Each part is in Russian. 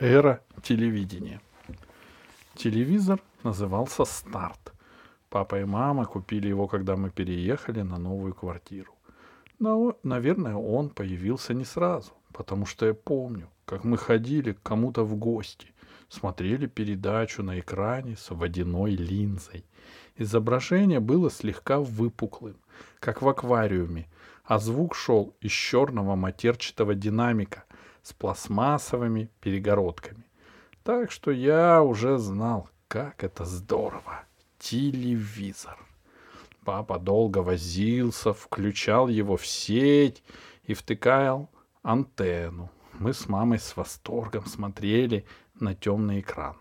Эра телевидения. Телевизор назывался «Старт». Папа и мама купили его, когда мы переехали на новую квартиру. Но, наверное, он появился не сразу, потому что я помню, как мы ходили к кому-то в гости, смотрели передачу на экране с водяной линзой. Изображение было слегка выпуклым, как в аквариуме, а звук шел из черного матерчатого динамика с пластмассовыми перегородками. Так что я уже знал, как это здорово. Телевизор. Папа долго возился, включал его в сеть и втыкал антенну. Мы с мамой с восторгом смотрели на темный экран.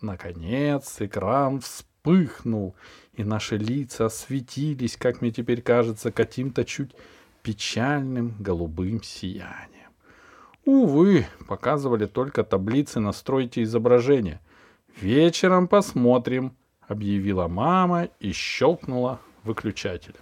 Наконец экран вспыхнул, и наши лица осветились, как мне теперь кажется, каким-то чуть печальным голубым сиянием. Увы, показывали только таблицы «Настройте изображение». «Вечером посмотрим», — объявила мама и щелкнула выключателем.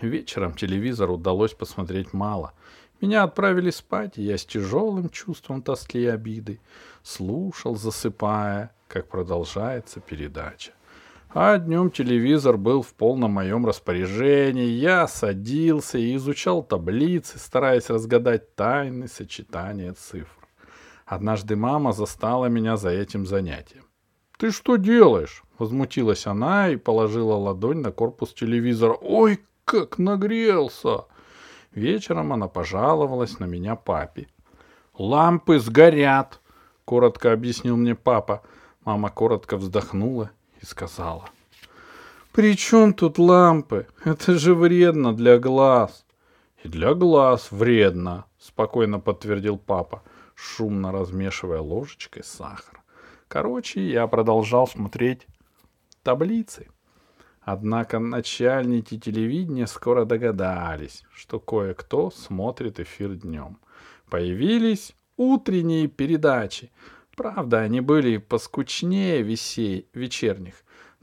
Вечером телевизор удалось посмотреть мало. Меня отправили спать, и я с тяжелым чувством тоски и обиды слушал, засыпая, как продолжается передача. А днем телевизор был в полном моем распоряжении. Я садился и изучал таблицы, стараясь разгадать тайны сочетания цифр. Однажды мама застала меня за этим занятием. «Ты что делаешь?» — возмутилась она и положила ладонь на корпус телевизора. «Ой, как нагрелся!» Вечером она пожаловалась на меня папе. «Лампы сгорят!» — коротко объяснил мне папа. Мама коротко вздохнула и сказала. «При чем тут лампы? Это же вредно для глаз». «И для глаз вредно», — спокойно подтвердил папа, шумно размешивая ложечкой сахар. Короче, я продолжал смотреть таблицы. Однако начальники телевидения скоро догадались, что кое-кто смотрит эфир днем. Появились утренние передачи, Правда, они были поскучнее весей, вечерних,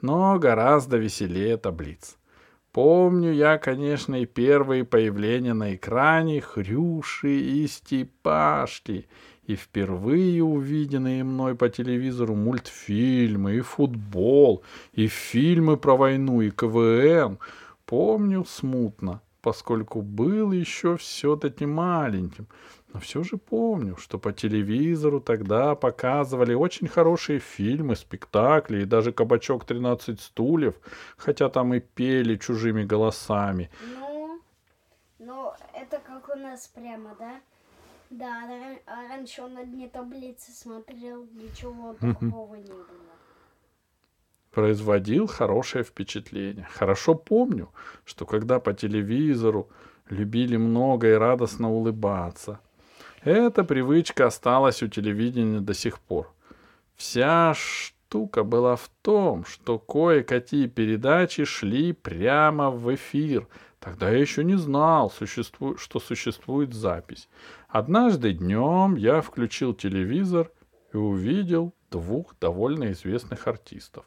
но гораздо веселее таблиц. Помню я, конечно, и первые появления на экране Хрюши и Степашки, и впервые увиденные мной по телевизору мультфильмы, и футбол, и фильмы про войну, и КВН. Помню смутно, поскольку был еще все-таки маленьким, но все же помню, что по телевизору тогда показывали очень хорошие фильмы, спектакли и даже «Кабачок 13 стульев», хотя там и пели чужими голосами. Ну, ну, это как у нас прямо, да? Да, а раньше он дне таблицы смотрел, ничего такого не было. Производил хорошее впечатление. Хорошо помню, что когда по телевизору любили много и радостно улыбаться, эта привычка осталась у телевидения до сих пор. Вся штука была в том, что кое-какие передачи шли прямо в эфир. Тогда я еще не знал, что существует запись. Однажды днем я включил телевизор и увидел двух довольно известных артистов.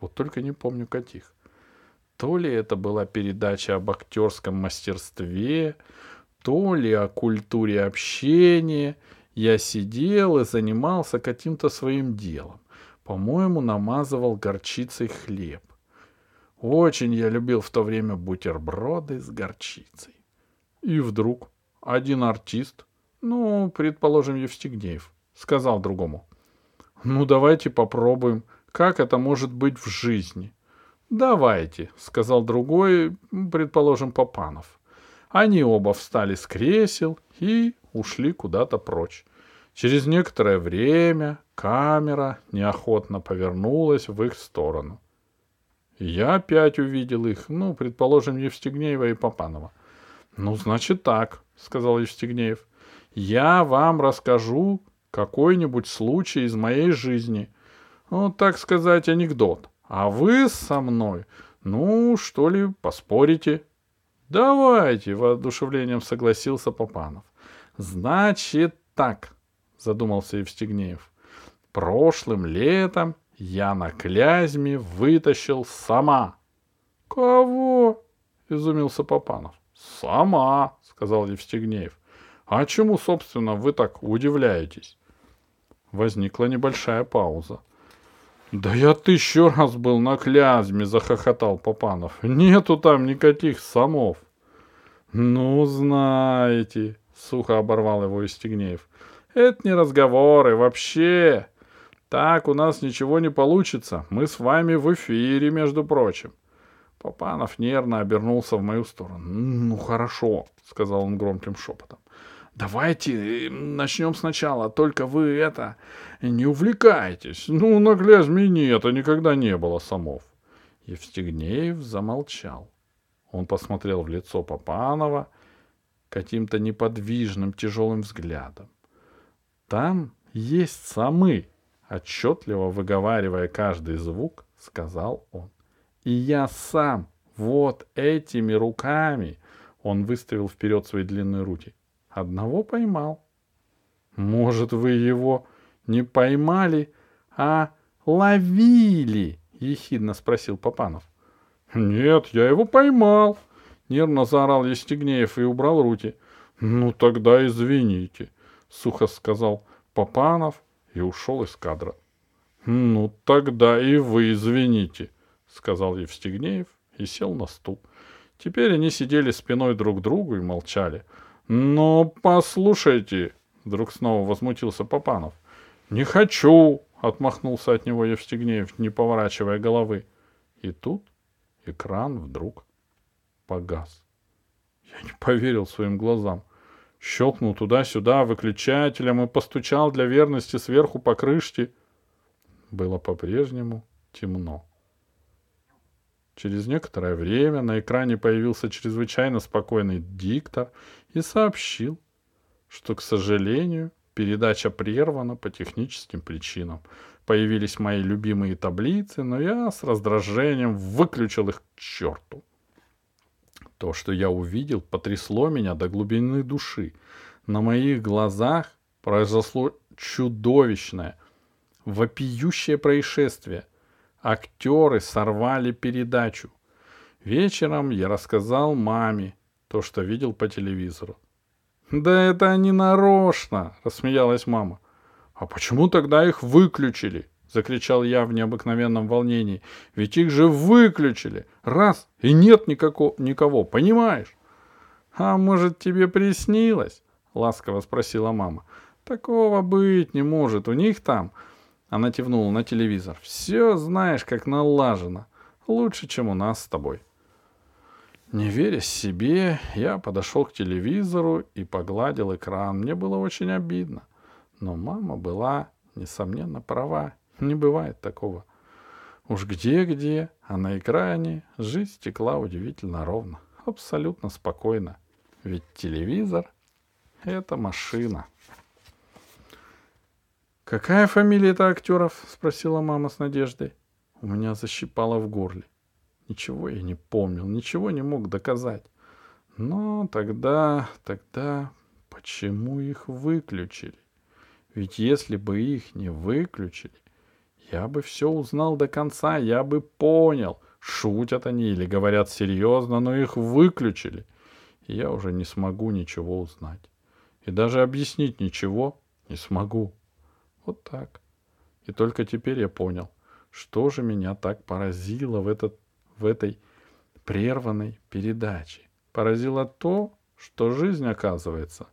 Вот только не помню каких. То ли это была передача об актерском мастерстве, то ли о культуре общения. Я сидел и занимался каким-то своим делом. По-моему, намазывал горчицей хлеб. Очень я любил в то время бутерброды с горчицей. И вдруг один артист, ну, предположим, Евстигнеев, сказал другому, «Ну, давайте попробуем, как это может быть в жизни». «Давайте», — сказал другой, предположим, Попанов. Они оба встали с кресел и ушли куда-то прочь. Через некоторое время камера неохотно повернулась в их сторону. Я опять увидел их, ну, предположим, Евстигнеева и Попанова. «Ну, значит так», — сказал Евстигнеев. «Я вам расскажу какой-нибудь случай из моей жизни. Ну, так сказать, анекдот. А вы со мной, ну, что ли, поспорите?» Давайте, воодушевлением согласился Попанов. Значит так, задумался Евстигнеев. Прошлым летом я на Клязьме вытащил сама. Кого? изумился Попанов. Сама, сказал Евстигнеев. А чему, собственно, вы так удивляетесь? Возникла небольшая пауза. «Да я тысячу раз был на клязьме!» — захохотал Попанов. «Нету там никаких самов!» «Ну, знаете!» — сухо оборвал его Истигнеев. «Это не разговоры вообще! Так у нас ничего не получится. Мы с вами в эфире, между прочим!» Попанов нервно обернулся в мою сторону. «Ну, хорошо», — сказал он громким шепотом. Давайте э, начнем сначала, только вы это не увлекайтесь. Ну, на Клязьме а никогда не было самов. Евстигнеев замолчал. Он посмотрел в лицо Попанова каким-то неподвижным тяжелым взглядом. Там есть самы, отчетливо выговаривая каждый звук, сказал он. И я сам вот этими руками, он выставил вперед свои длинные руки, Одного поймал. Может, вы его не поймали, а ловили? Ехидно спросил Попанов. Нет, я его поймал. Нервно заорал Естегнеев и убрал руки. Ну тогда извините, сухо сказал Попанов и ушел из кадра. Ну тогда и вы извините, сказал Евстигнеев и сел на стул. Теперь они сидели спиной друг к другу и молчали. «Но послушайте», — вдруг снова возмутился Попанов. «Не хочу», — отмахнулся от него Евстигнеев, не поворачивая головы. И тут экран вдруг погас. Я не поверил своим глазам. Щелкнул туда-сюда выключателем и постучал для верности сверху по крышке. Было по-прежнему темно. Через некоторое время на экране появился чрезвычайно спокойный диктор и сообщил, что, к сожалению, передача прервана по техническим причинам. Появились мои любимые таблицы, но я с раздражением выключил их к черту. То, что я увидел, потрясло меня до глубины души. На моих глазах произошло чудовищное, вопиющее происшествие — Актеры сорвали передачу. Вечером я рассказал маме то, что видел по телевизору. «Да это они нарочно!» — рассмеялась мама. «А почему тогда их выключили?» — закричал я в необыкновенном волнении. «Ведь их же выключили! Раз, и нет никакого, никого, понимаешь?» «А может, тебе приснилось?» — ласково спросила мама. «Такого быть не может. У них там она кивнула на телевизор. «Все знаешь, как налажено. Лучше, чем у нас с тобой». Не веря себе, я подошел к телевизору и погладил экран. Мне было очень обидно. Но мама была, несомненно, права. Не бывает такого. Уж где-где, а на экране жизнь текла удивительно ровно, абсолютно спокойно. Ведь телевизор — это машина. «Какая фамилия это актеров?» — спросила мама с надеждой. У меня защипало в горле. Ничего я не помнил, ничего не мог доказать. Но тогда, тогда почему их выключили? Ведь если бы их не выключили, я бы все узнал до конца, я бы понял, шутят они или говорят серьезно, но их выключили. И я уже не смогу ничего узнать. И даже объяснить ничего не смогу. Вот так. И только теперь я понял, что же меня так поразило в, этот, в этой прерванной передаче. Поразило то, что жизнь, оказывается,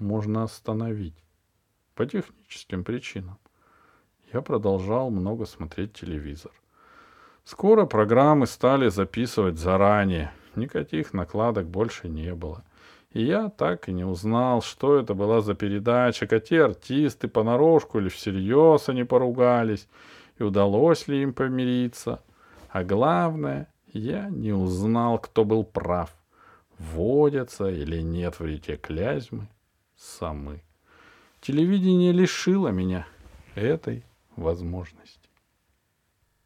можно остановить по техническим причинам. Я продолжал много смотреть телевизор. Скоро программы стали записывать заранее. Никаких накладок больше не было. И я так и не узнал, что это была за передача, какие артисты понарошку или всерьез они поругались, и удалось ли им помириться. А главное, я не узнал, кто был прав, водятся или нет в реке Клязьмы самы. Телевидение лишило меня этой возможности.